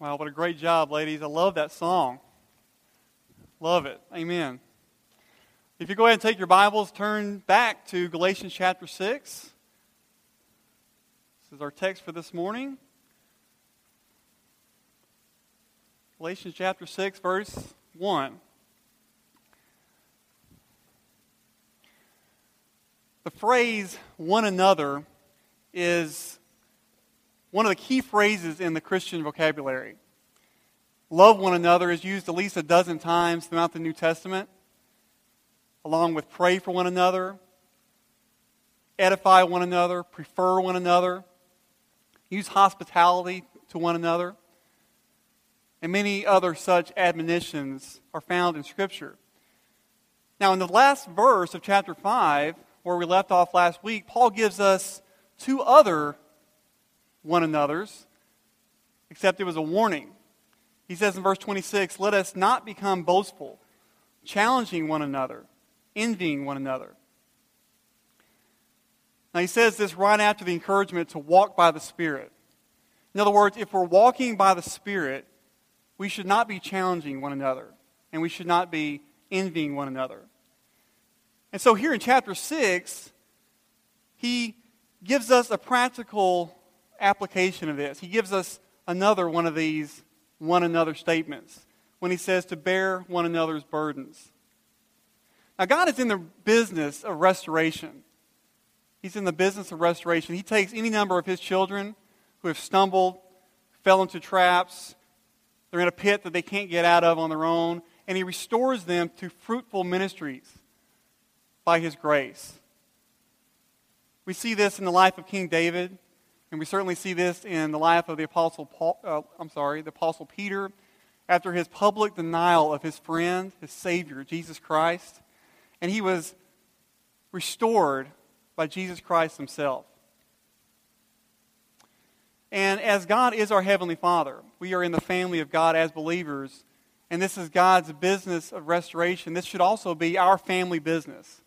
Wow, what a great job, ladies. I love that song. Love it. Amen. If you go ahead and take your Bibles, turn back to Galatians chapter 6. This is our text for this morning. Galatians chapter 6, verse 1. The phrase one another is one of the key phrases in the Christian vocabulary. Love one another is used at least a dozen times throughout the New Testament, along with pray for one another, edify one another, prefer one another, use hospitality to one another, and many other such admonitions are found in Scripture. Now, in the last verse of chapter 5, where we left off last week, Paul gives us two other one another's, except it was a warning. He says in verse 26, Let us not become boastful, challenging one another, envying one another. Now, he says this right after the encouragement to walk by the Spirit. In other words, if we're walking by the Spirit, we should not be challenging one another, and we should not be envying one another. And so, here in chapter 6, he gives us a practical application of this. He gives us another one of these one another statements when he says to bear one another's burdens. Now, God is in the business of restoration. He's in the business of restoration. He takes any number of his children who have stumbled, fell into traps, they're in a pit that they can't get out of on their own, and he restores them to fruitful ministries by his grace. We see this in the life of King David. And we certainly see this in the life of the apostle Paul, uh, I'm sorry, the apostle Peter after his public denial of his friend, his savior, Jesus Christ. And he was restored by Jesus Christ himself. And as God is our heavenly Father, we are in the family of God as believers, and this is God's business of restoration. This should also be our family business.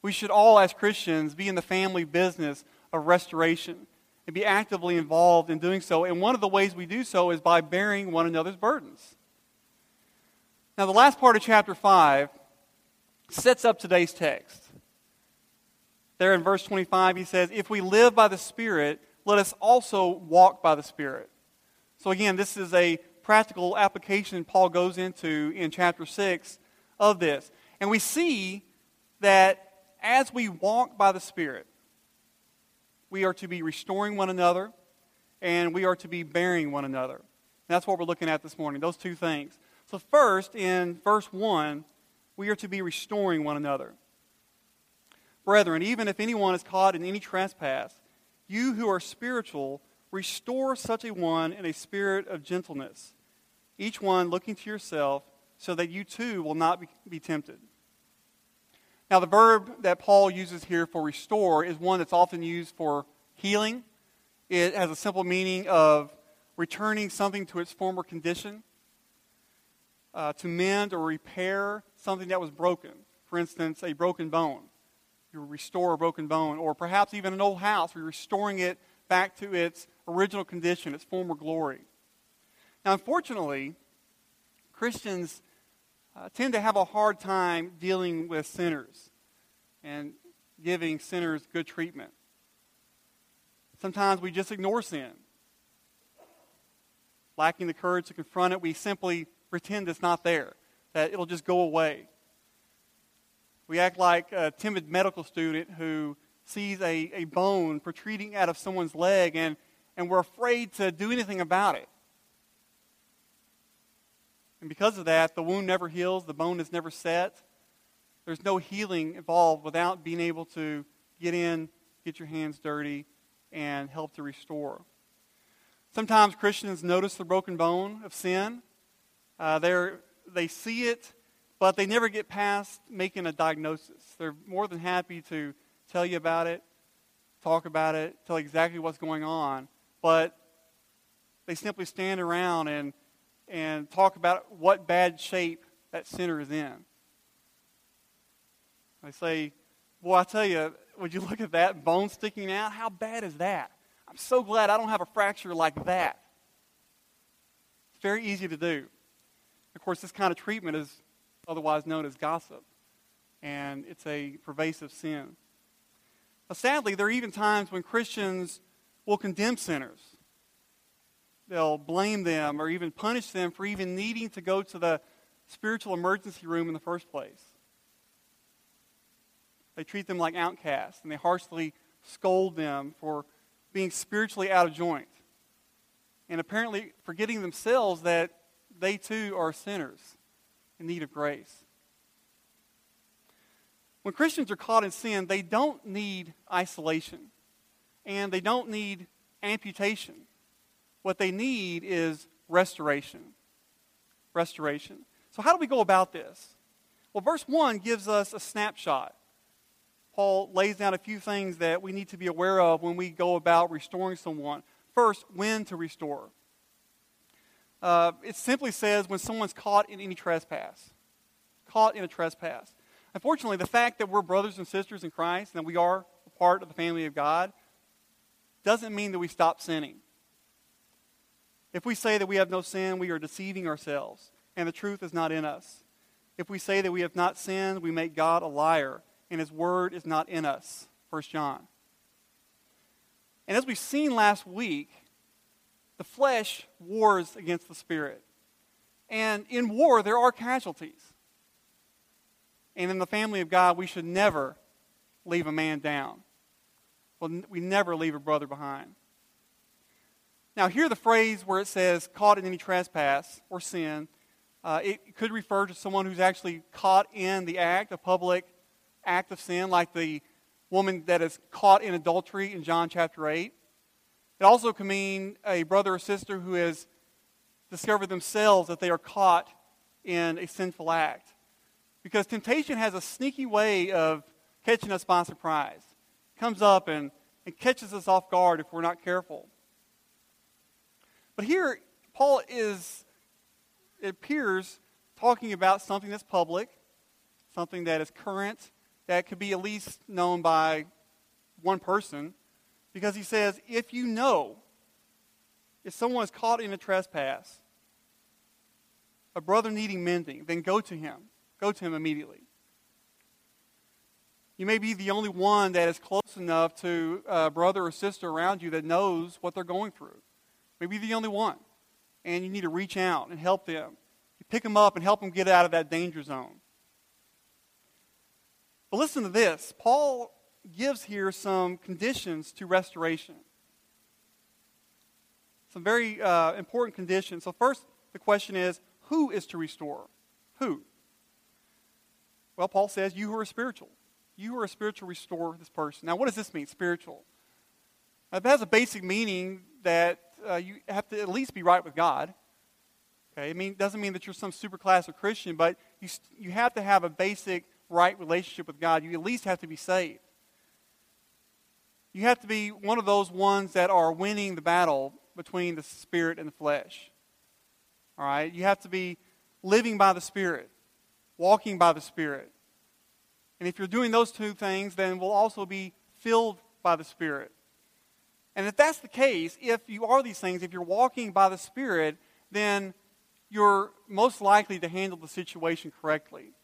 We should all, as Christians, be in the family business of restoration and be actively involved in doing so. And one of the ways we do so is by bearing one another's burdens. Now, the last part of chapter 5 sets up today's text. There in verse 25, he says, If we live by the Spirit, let us also walk by the Spirit. So, again, this is a practical application Paul goes into in chapter 6 of this. And we see that as we walk by the Spirit, we are to be restoring one another, and we are to be bearing one another. And that's what we're looking at this morning, those two things. So, first, in verse 1, we are to be restoring one another. Brethren, even if anyone is caught in any trespass, you who are spiritual, restore such a one in a spirit of gentleness, each one looking to yourself, so that you too will not be, be tempted. Now, the verb that Paul uses here for restore is one that's often used for healing. It has a simple meaning of returning something to its former condition, uh, to mend or repair something that was broken. For instance, a broken bone. You restore a broken bone. Or perhaps even an old house, you're restoring it back to its original condition, its former glory. Now, unfortunately, Christians uh, tend to have a hard time dealing with sinners and giving sinners good treatment. Sometimes we just ignore sin. Lacking the courage to confront it, we simply pretend it's not there, that it'll just go away. We act like a timid medical student who sees a, a bone protruding out of someone's leg and, and we're afraid to do anything about it. And because of that, the wound never heals, the bone is never set. There's no healing involved without being able to get in, get your hands dirty, and help to restore. Sometimes Christians notice the broken bone of sin. Uh, they see it, but they never get past making a diagnosis. They're more than happy to tell you about it, talk about it, tell exactly what's going on, but they simply stand around and and talk about what bad shape that sinner is in. I say, Boy, I tell you, would you look at that bone sticking out? How bad is that? I'm so glad I don't have a fracture like that. It's very easy to do. Of course, this kind of treatment is otherwise known as gossip, and it's a pervasive sin. But sadly, there are even times when Christians will condemn sinners. They'll blame them or even punish them for even needing to go to the spiritual emergency room in the first place. They treat them like outcasts, and they harshly scold them for being spiritually out of joint. And apparently forgetting themselves that they too are sinners in need of grace. When Christians are caught in sin, they don't need isolation and they don't need amputation. What they need is restoration. Restoration. So, how do we go about this? Well, verse 1 gives us a snapshot. Paul lays down a few things that we need to be aware of when we go about restoring someone. First, when to restore. Uh, it simply says when someone's caught in any trespass. Caught in a trespass. Unfortunately, the fact that we're brothers and sisters in Christ and that we are a part of the family of God doesn't mean that we stop sinning. If we say that we have no sin, we are deceiving ourselves, and the truth is not in us. If we say that we have not sinned, we make God a liar, and his word is not in us. 1 John. And as we've seen last week, the flesh wars against the spirit. And in war, there are casualties. And in the family of God, we should never leave a man down. Well, we never leave a brother behind. Now, here the phrase where it says caught in any trespass or sin, uh, it could refer to someone who's actually caught in the act, a public act of sin, like the woman that is caught in adultery in John chapter 8. It also can mean a brother or sister who has discovered themselves that they are caught in a sinful act. Because temptation has a sneaky way of catching us by surprise. It comes up and, and catches us off guard if we're not careful. But here, Paul is, it appears, talking about something that's public, something that is current, that could be at least known by one person, because he says, if you know, if someone is caught in a trespass, a brother needing mending, then go to him Go to him immediately. You may be the only one that is close enough to a brother or sister around you that knows what they're going through. Maybe you're the only one. And you need to reach out and help them. You pick them up and help them get out of that danger zone. But listen to this. Paul gives here some conditions to restoration. Some very uh, important conditions. So, first, the question is who is to restore? Who? Well, Paul says, You who are spiritual. You who are spiritual, restore this person. Now, what does this mean, spiritual? It has a basic meaning that uh, you have to at least be right with God. Okay, it mean, doesn't mean that you're some super class of Christian, but you, you have to have a basic right relationship with God. You at least have to be saved. You have to be one of those ones that are winning the battle between the spirit and the flesh. All right? You have to be living by the spirit walking by the Spirit. And if you're doing those two things, then we'll also be filled by the Spirit. And if that's the case, if you are these things, if you're walking by the Spirit, then you're most likely to handle the situation correctly.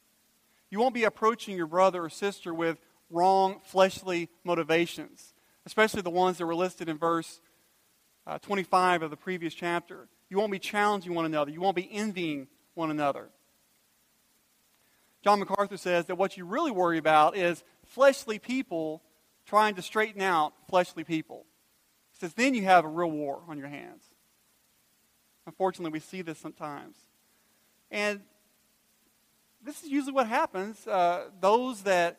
You won't be approaching your brother or sister with wrong fleshly motivations, especially the ones that were listed in verse uh, 25 of the previous chapter. You won't be challenging one another. You won't be envying one another. John MacArthur says that what you really worry about is fleshly people trying to straighten out fleshly people. He says, then you have a real war on your hands. Unfortunately, we see this sometimes. And this is usually what happens. Uh, those that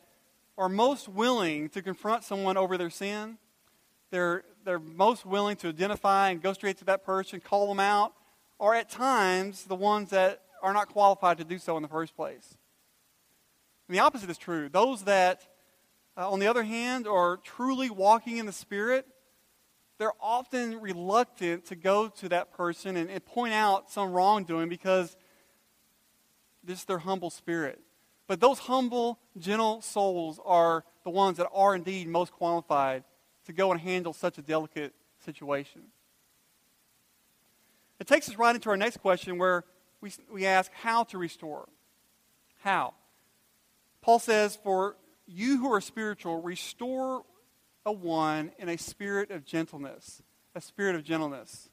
are most willing to confront someone over their sin, they're, they're most willing to identify and go straight to that person, call them out, are at times the ones that are not qualified to do so in the first place. And the opposite is true. Those that, uh, on the other hand, are truly walking in the Spirit, they're often reluctant to go to that person and, and point out some wrongdoing because this is their humble spirit. But those humble, gentle souls are the ones that are indeed most qualified to go and handle such a delicate situation. It takes us right into our next question where we, we ask how to restore. How? Paul says, For you who are spiritual, restore a one in a spirit of gentleness. A spirit of gentleness.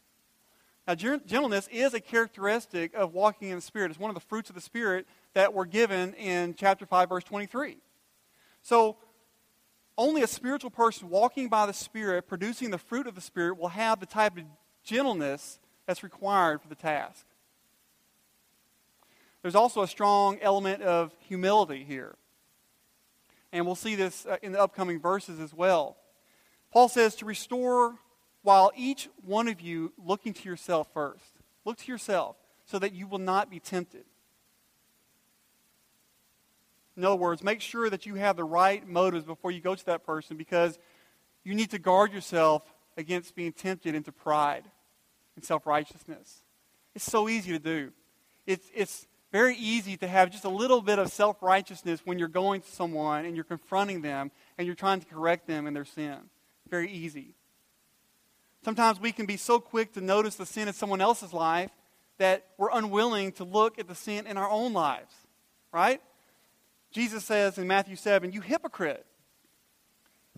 Now, gentleness is a characteristic of walking in the Spirit. It's one of the fruits of the Spirit that were given in chapter 5, verse 23. So, only a spiritual person walking by the Spirit, producing the fruit of the Spirit, will have the type of gentleness that's required for the task. There's also a strong element of humility here. And we'll see this uh, in the upcoming verses as well. Paul says to restore while each one of you looking to yourself first. Look to yourself so that you will not be tempted. In other words, make sure that you have the right motives before you go to that person because you need to guard yourself against being tempted into pride and self righteousness. It's so easy to do. It's, it's very easy to have just a little bit of self righteousness when you're going to someone and you're confronting them and you're trying to correct them in their sin. Very easy. Sometimes we can be so quick to notice the sin in someone else's life that we're unwilling to look at the sin in our own lives, right? Jesus says in Matthew 7, You hypocrite.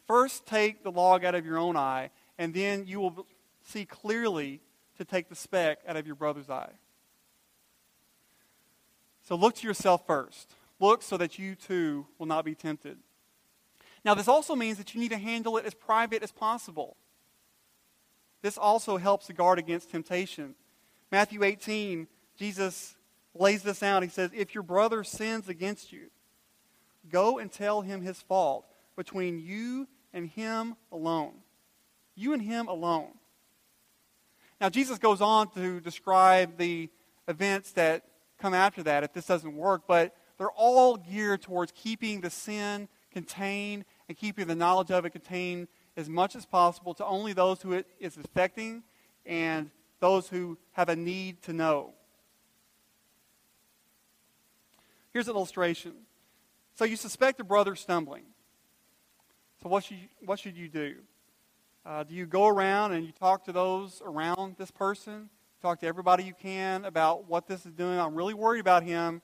First take the log out of your own eye, and then you will see clearly to take the speck out of your brother's eye. So look to yourself first. Look so that you too will not be tempted. Now, this also means that you need to handle it as private as possible. This also helps to guard against temptation. Matthew 18, Jesus lays this out. He says, If your brother sins against you, go and tell him his fault between you and him alone. You and him alone. Now, Jesus goes on to describe the events that come after that if this doesn't work, but they're all geared towards keeping the sin contained and keeping the knowledge of it contained as much as possible to only those who it is affecting and those who have a need to know. Here's an illustration. So you suspect a brother stumbling. So what should you, what should you do? Uh, do you go around and you talk to those around this person? Talk to everybody you can about what this is doing. I'm really worried about him.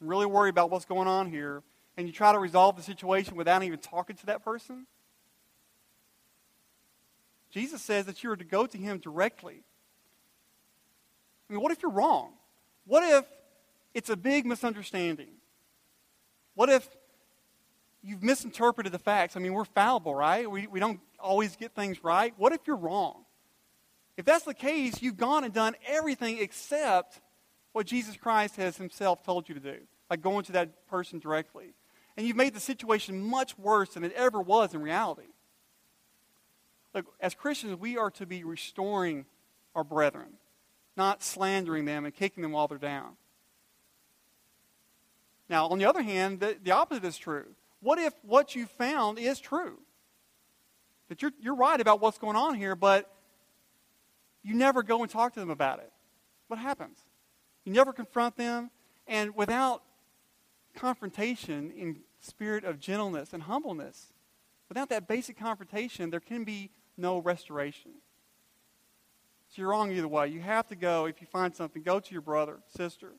I'm really worried about what's going on here and you try to resolve the situation without even talking to that person? Jesus says that you are to go to him directly. I mean, what if you're wrong? What if it's a big misunderstanding? What if you've misinterpreted the facts? I mean, we're fallible, right? We, we don't always get things right. What if you're wrong? If that's the case, you've gone and done everything except what Jesus Christ has himself told you to do, like going to that person directly and you've made the situation much worse than it ever was in reality. Look, as Christians, we are to be restoring our brethren, not slandering them and kicking them while they're down. Now, on the other hand, the, the opposite is true. What if what you found is true? That you're, you're right about what's going on here, but you never go and talk to them about it. What happens? You never confront them, and without confrontation in spirit of gentleness and humbleness. Without that basic confrontation, there can be no restoration. So you're wrong either way. You have to go, if you find something, go to your brother, sister.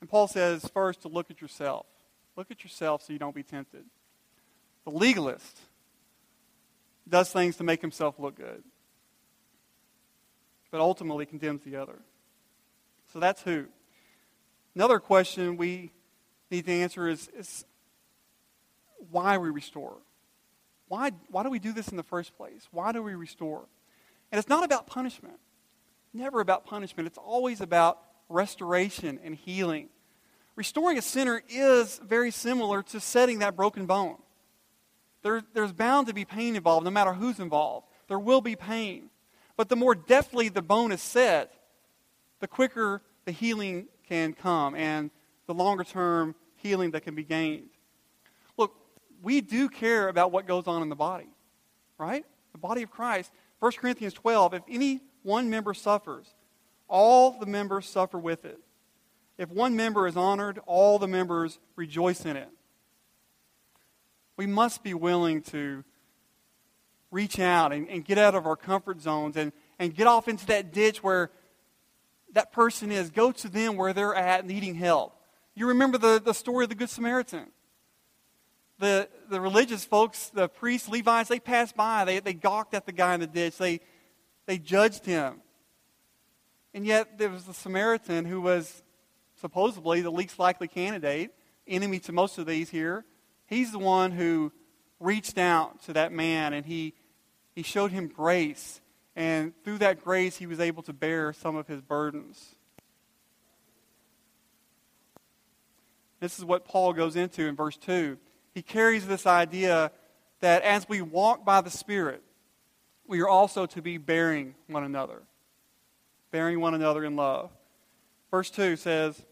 And Paul says first to look at yourself. Look at yourself so you don't be tempted. The legalist does things to make himself look good, but ultimately condemns the other. So that's who. Another question we need to answer is, is why we restore. Why, why do we do this in the first place? Why do we restore? And it's not about punishment. Never about punishment. It's always about restoration and healing. Restoring a sinner is very similar to setting that broken bone. There, there's bound to be pain involved, no matter who's involved. There will be pain. But the more deftly the bone is set, the quicker the healing can come and the longer term healing that can be gained. Look, we do care about what goes on in the body, right? The body of Christ. 1 Corinthians 12 if any one member suffers, all the members suffer with it. If one member is honored, all the members rejoice in it. We must be willing to reach out and, and get out of our comfort zones and, and get off into that ditch where that person is. Go to them where they're at needing help. You remember the, the story of the Good Samaritan. The, the religious folks, the priests, Levites, they passed by. They, they gawked at the guy in the ditch. They, they judged him. And yet there was the Samaritan who was supposedly the least likely candidate, enemy to most of these here. He's the one who reached out to that man and he, he showed him grace. And through that grace, he was able to bear some of his burdens. This is what Paul goes into in verse 2. He carries this idea that as we walk by the Spirit, we are also to be bearing one another. Bearing one another in love. Verse 2 says,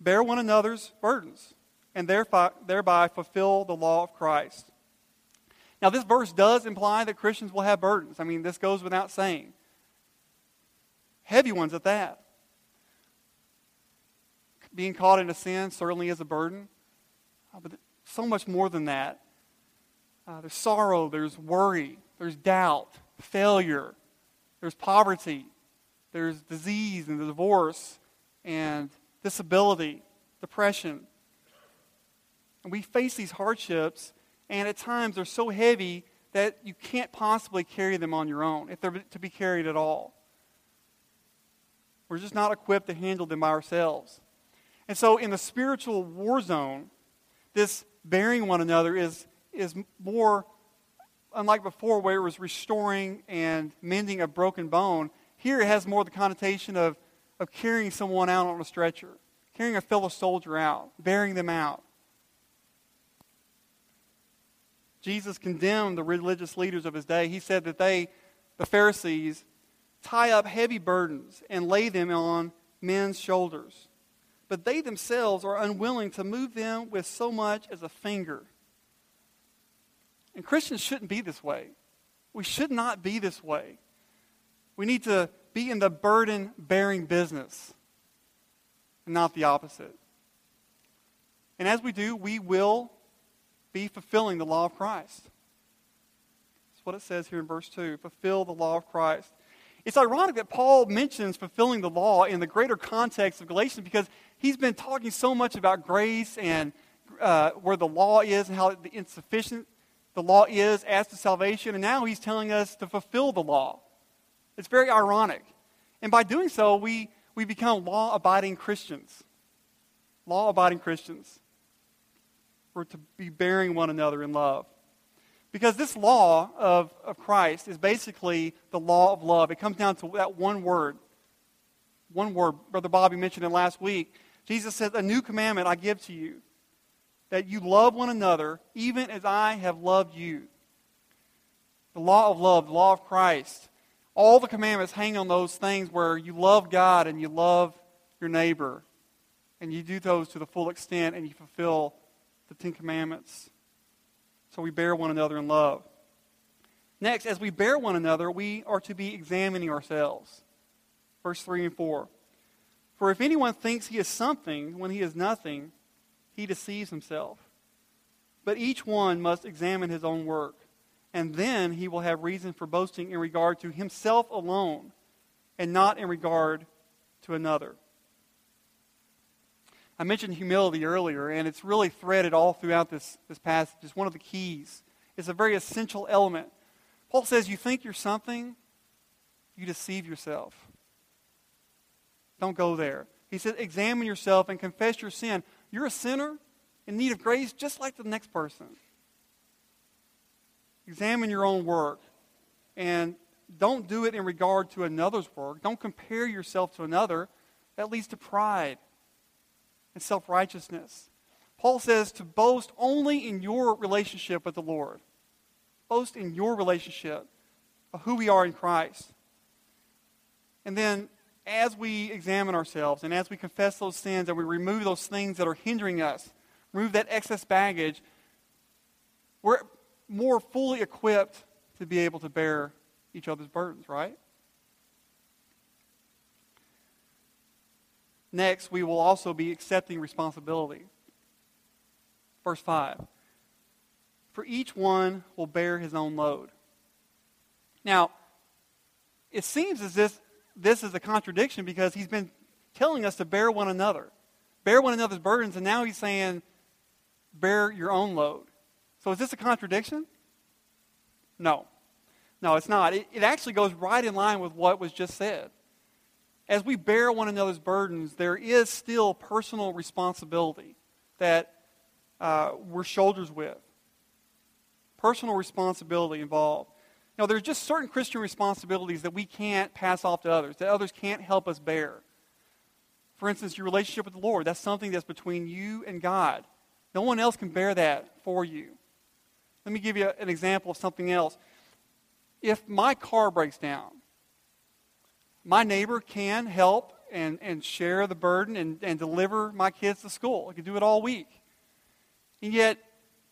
Bear one another's burdens, and thereby fulfill the law of Christ. Now, this verse does imply that Christians will have burdens. I mean, this goes without saying. Heavy ones at that. Being caught in a sin certainly is a burden, uh, but so much more than that. Uh, there's sorrow, there's worry, there's doubt, failure, there's poverty, there's disease and divorce and disability, depression. And we face these hardships, and at times they're so heavy that you can't possibly carry them on your own, if they're to be carried at all. We're just not equipped to handle them by ourselves. And so, in the spiritual war zone, this bearing one another is, is more unlike before, where it was restoring and mending a broken bone. Here, it has more the connotation of, of carrying someone out on a stretcher, carrying a fellow soldier out, bearing them out. Jesus condemned the religious leaders of his day. He said that they, the Pharisees, tie up heavy burdens and lay them on men's shoulders but they themselves are unwilling to move them with so much as a finger. And Christians shouldn't be this way. We should not be this way. We need to be in the burden bearing business and not the opposite. And as we do, we will be fulfilling the law of Christ. That's what it says here in verse 2 fulfill the law of Christ. It's ironic that Paul mentions fulfilling the law in the greater context of Galatians because he's been talking so much about grace and uh, where the law is and how insufficient the law is as to salvation, and now he's telling us to fulfill the law. It's very ironic. And by doing so, we, we become law abiding Christians. Law abiding Christians. To be bearing one another in love. Because this law of, of Christ is basically the law of love. It comes down to that one word. One word. Brother Bobby mentioned it last week. Jesus says, A new commandment I give to you, that you love one another, even as I have loved you. The law of love, the law of Christ. All the commandments hang on those things where you love God and you love your neighbor. And you do those to the full extent and you fulfill the Ten Commandments. So we bear one another in love. Next, as we bear one another, we are to be examining ourselves. Verse 3 and 4. For if anyone thinks he is something when he is nothing, he deceives himself. But each one must examine his own work, and then he will have reason for boasting in regard to himself alone, and not in regard to another. I mentioned humility earlier, and it's really threaded all throughout this, this passage. It's one of the keys. It's a very essential element. Paul says, You think you're something, you deceive yourself. Don't go there. He says, examine yourself and confess your sin. You're a sinner in need of grace just like the next person. Examine your own work. And don't do it in regard to another's work. Don't compare yourself to another. That leads to pride and self righteousness. Paul says to boast only in your relationship with the Lord. Boast in your relationship of who we are in Christ. And then as we examine ourselves and as we confess those sins and we remove those things that are hindering us, remove that excess baggage, we're more fully equipped to be able to bear each other's burdens, right? Next, we will also be accepting responsibility. Verse 5 For each one will bear his own load. Now, it seems as if this is a contradiction because he's been telling us to bear one another, bear one another's burdens, and now he's saying, bear your own load. So is this a contradiction? No. No, it's not. It, it actually goes right in line with what was just said. As we bear one another's burdens, there is still personal responsibility that uh, we're shoulders with. Personal responsibility involved. Now, there's just certain Christian responsibilities that we can't pass off to others, that others can't help us bear. For instance, your relationship with the Lord. That's something that's between you and God. No one else can bear that for you. Let me give you an example of something else. If my car breaks down, my neighbor can help and, and share the burden and, and deliver my kids to school. He can do it all week. And yet,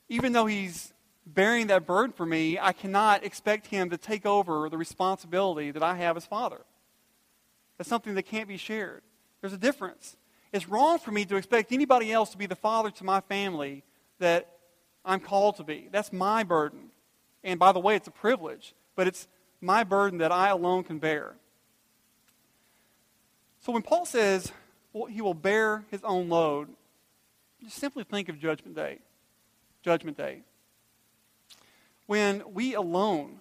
even though he's bearing that burden for me, I cannot expect him to take over the responsibility that I have as father. That's something that can't be shared. There's a difference. It's wrong for me to expect anybody else to be the father to my family that I'm called to be. That's my burden. And by the way, it's a privilege, but it's my burden that I alone can bear. So when Paul says well, he will bear his own load, just simply think of Judgment Day. Judgment Day when we alone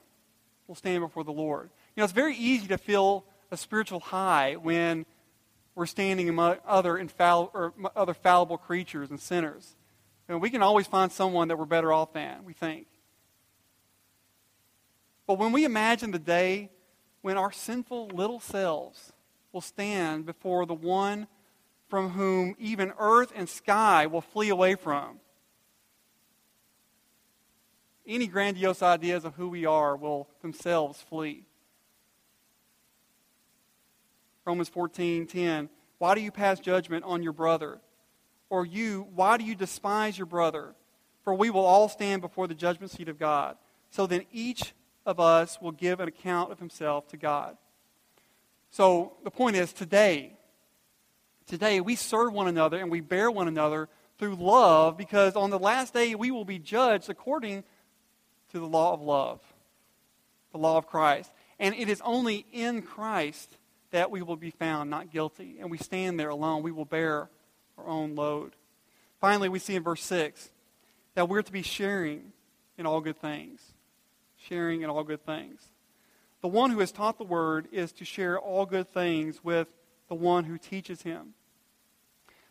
will stand before the Lord. You know, it's very easy to feel a spiritual high when we're standing among other, infall- or other fallible creatures and sinners. You know, we can always find someone that we're better off than, we think. But when we imagine the day when our sinful little selves will stand before the one from whom even earth and sky will flee away from, any grandiose ideas of who we are will themselves flee. Romans 14:10 Why do you pass judgment on your brother? Or you, why do you despise your brother? For we will all stand before the judgment seat of God. So then each of us will give an account of himself to God. So the point is today, today we serve one another and we bear one another through love because on the last day we will be judged according to the law of love, the law of Christ. And it is only in Christ that we will be found not guilty. And we stand there alone. We will bear our own load. Finally, we see in verse 6 that we're to be sharing in all good things. Sharing in all good things. The one who has taught the word is to share all good things with the one who teaches him.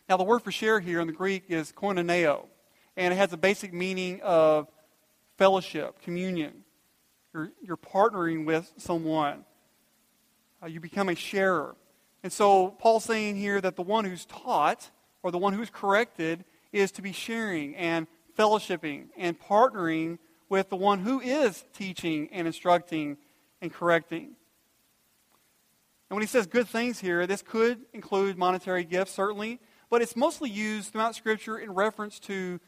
Now, the word for share here in the Greek is koinoneo, and it has a basic meaning of fellowship, communion. You're, you're partnering with someone. Uh, you become a sharer. And so Paul's saying here that the one who's taught or the one who's corrected is to be sharing and fellowshipping and partnering with the one who is teaching and instructing and correcting. And when he says good things here, this could include monetary gifts, certainly, but it's mostly used throughout Scripture in reference to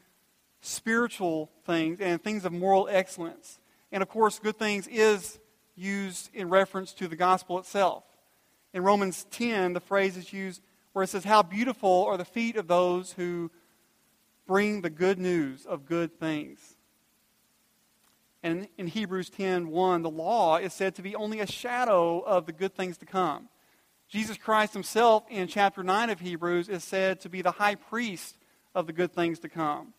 spiritual things and things of moral excellence. And of course, good things is used in reference to the gospel itself. In Romans 10, the phrase is used where it says, How beautiful are the feet of those who bring the good news of good things. And in Hebrews 10 1, the law is said to be only a shadow of the good things to come. Jesus Christ himself in chapter 9 of Hebrews is said to be the high priest of the good things to come.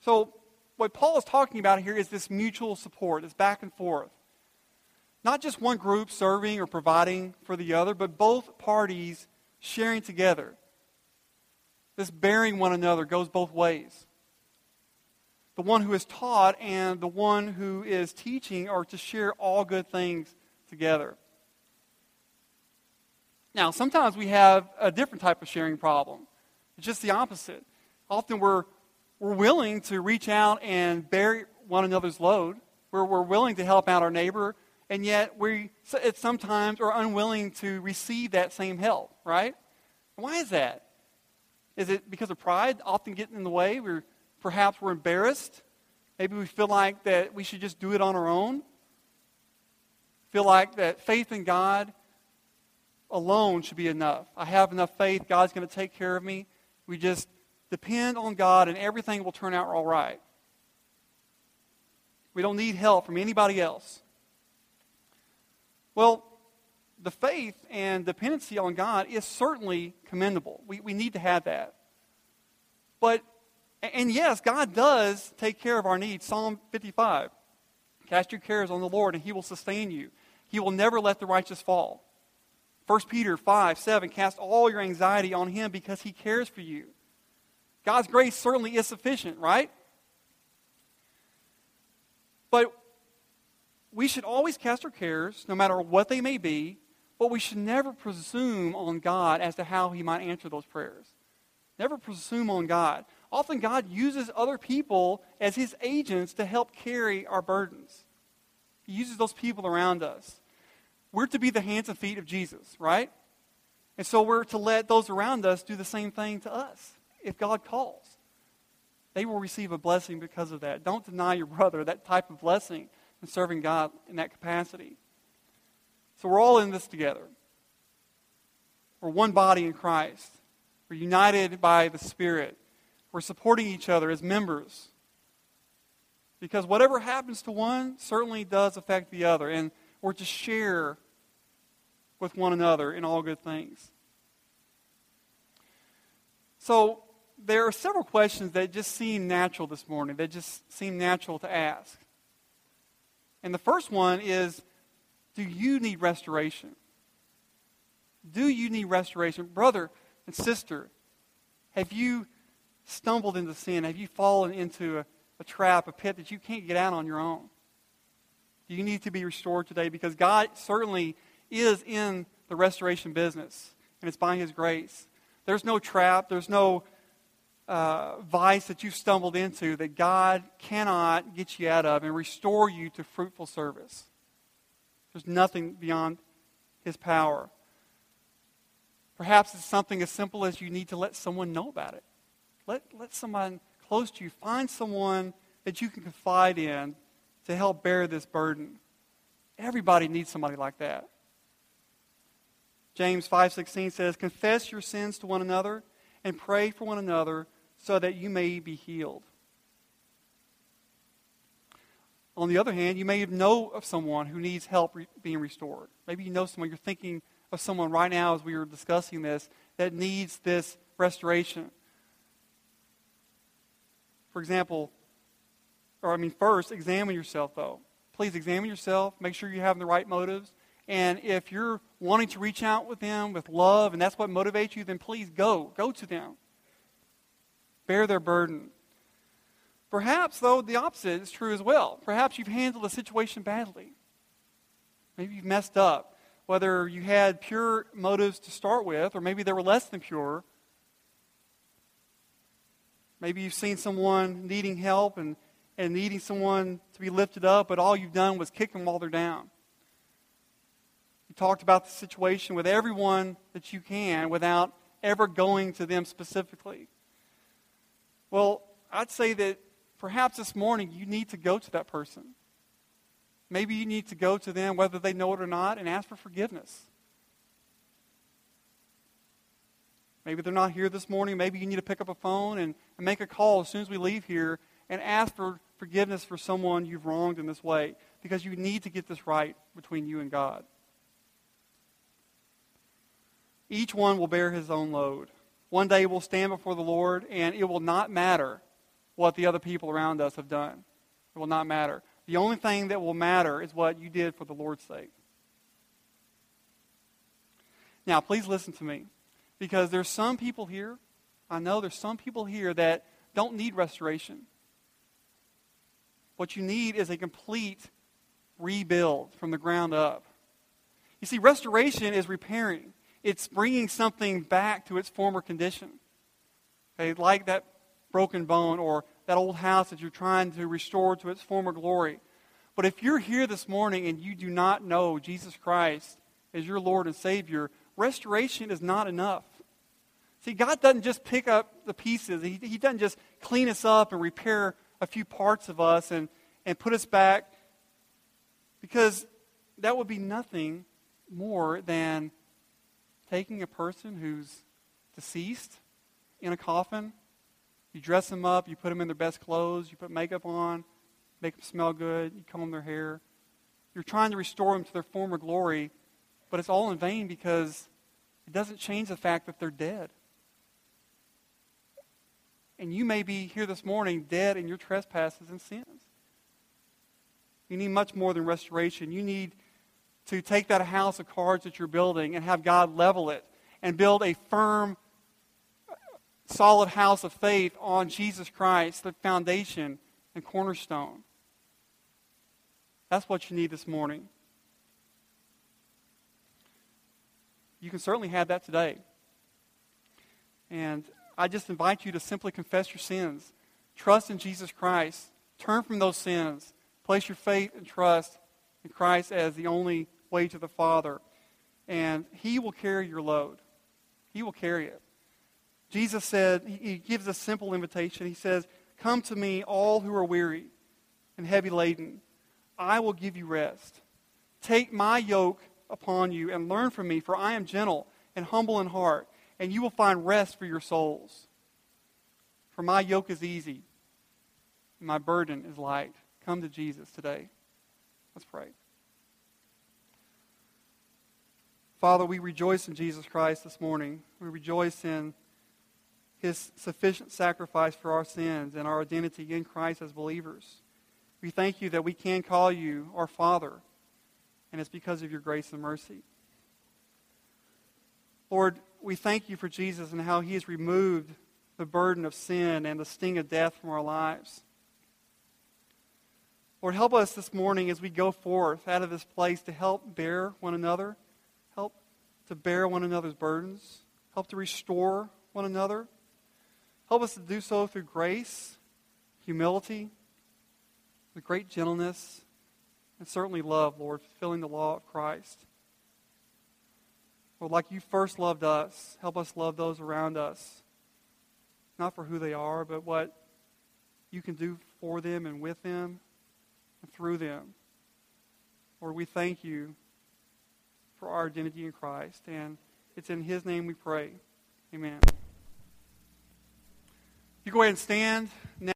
So, what Paul is talking about here is this mutual support, this back and forth. Not just one group serving or providing for the other, but both parties sharing together. This bearing one another goes both ways. The one who is taught and the one who is teaching are to share all good things together. Now, sometimes we have a different type of sharing problem. It's just the opposite. Often we're we're willing to reach out and bear one another's load. We're, we're willing to help out our neighbor, and yet we sometimes are unwilling to receive that same help, right? Why is that? Is it because of pride often getting in the way? We're, perhaps we're embarrassed. Maybe we feel like that we should just do it on our own. Feel like that faith in God alone should be enough. I have enough faith. God's going to take care of me. We just depend on God and everything will turn out all right. We don't need help from anybody else. Well, the faith and dependency on God is certainly commendable. We, we need to have that. But, and yes, God does take care of our needs. Psalm 55 Cast your cares on the Lord, and he will sustain you. He will never let the righteous fall. 1 Peter 5 7 Cast all your anxiety on him because he cares for you. God's grace certainly is sufficient, right? But we should always cast our cares, no matter what they may be, but we should never presume on God as to how he might answer those prayers. Never presume on God. Often God uses other people as his agents to help carry our burdens. He uses those people around us. We're to be the hands and feet of Jesus, right? And so we're to let those around us do the same thing to us if God calls. They will receive a blessing because of that. Don't deny your brother that type of blessing in serving God in that capacity. So we're all in this together. We're one body in Christ. We're united by the Spirit. We're supporting each other as members. Because whatever happens to one certainly does affect the other. And we're to share with one another in all good things. So there are several questions that just seem natural this morning, that just seem natural to ask. And the first one is Do you need restoration? Do you need restoration? Brother and sister, have you stumbled into sin? Have you fallen into a, a trap, a pit that you can't get out on your own? Do you need to be restored today? Because God certainly is in the restoration business, and it's by His grace. There's no trap, there's no uh, vice that you've stumbled into that God cannot get you out of and restore you to fruitful service. There's nothing beyond His power. Perhaps it's something as simple as you need to let someone know about it. Let, let someone close to you, find someone that you can confide in to help bear this burden. Everybody needs somebody like that. James 5:16 says, "Confess your sins to one another and pray for one another so that you may be healed." On the other hand, you may know of someone who needs help re- being restored. Maybe you know someone, you're thinking of someone right now as we were discussing this, that needs this restoration. For example, or I mean, first, examine yourself, though. Please examine yourself, make sure you're having the right motives. And if you're wanting to reach out with them with love and that's what motivates you, then please go. Go to them. Bear their burden. Perhaps, though, the opposite is true as well. Perhaps you've handled a situation badly. Maybe you've messed up. Whether you had pure motives to start with, or maybe they were less than pure. Maybe you've seen someone needing help and, and needing someone to be lifted up, but all you've done was kick them while they're down. You talked about the situation with everyone that you can without ever going to them specifically. Well, I'd say that perhaps this morning you need to go to that person. Maybe you need to go to them, whether they know it or not, and ask for forgiveness. Maybe they're not here this morning. Maybe you need to pick up a phone and, and make a call as soon as we leave here and ask for forgiveness for someone you've wronged in this way because you need to get this right between you and God. Each one will bear his own load. One day we'll stand before the Lord, and it will not matter what the other people around us have done. It will not matter. The only thing that will matter is what you did for the Lord's sake. Now, please listen to me, because there's some people here, I know there's some people here that don't need restoration. What you need is a complete rebuild from the ground up. You see, restoration is repairing it's bringing something back to its former condition. Okay, like that broken bone or that old house that you're trying to restore to its former glory. But if you're here this morning and you do not know Jesus Christ as your Lord and Savior, restoration is not enough. See, God doesn't just pick up the pieces, He, he doesn't just clean us up and repair a few parts of us and, and put us back, because that would be nothing more than taking a person who's deceased in a coffin, you dress them up, you put them in their best clothes, you put makeup on, make them smell good, you comb their hair, You're trying to restore them to their former glory, but it's all in vain because it doesn't change the fact that they're dead. And you may be here this morning dead in your trespasses and sins. You need much more than restoration. You need to take that house of cards that you're building and have God level it and build a firm, solid house of faith on Jesus Christ, the foundation and cornerstone. That's what you need this morning. You can certainly have that today. And I just invite you to simply confess your sins, trust in Jesus Christ, turn from those sins, place your faith and trust in Christ as the only way to the Father, and He will carry your load. He will carry it. Jesus said, He gives a simple invitation. He says, Come to me, all who are weary and heavy laden. I will give you rest. Take my yoke upon you and learn from me, for I am gentle and humble in heart, and you will find rest for your souls. For my yoke is easy, and my burden is light. Come to Jesus today. Let's pray. Father, we rejoice in Jesus Christ this morning. We rejoice in his sufficient sacrifice for our sins and our identity in Christ as believers. We thank you that we can call you our Father, and it's because of your grace and mercy. Lord, we thank you for Jesus and how he has removed the burden of sin and the sting of death from our lives. Lord, help us this morning as we go forth out of this place to help bear one another help to bear one another's burdens, help to restore one another. Help us to do so through grace, humility, with great gentleness, and certainly love, Lord, fulfilling the law of Christ. Lord, like you first loved us, help us love those around us, not for who they are, but what you can do for them and with them and through them. Lord, we thank you for our identity in Christ. And it's in His name we pray. Amen. You go ahead and stand now.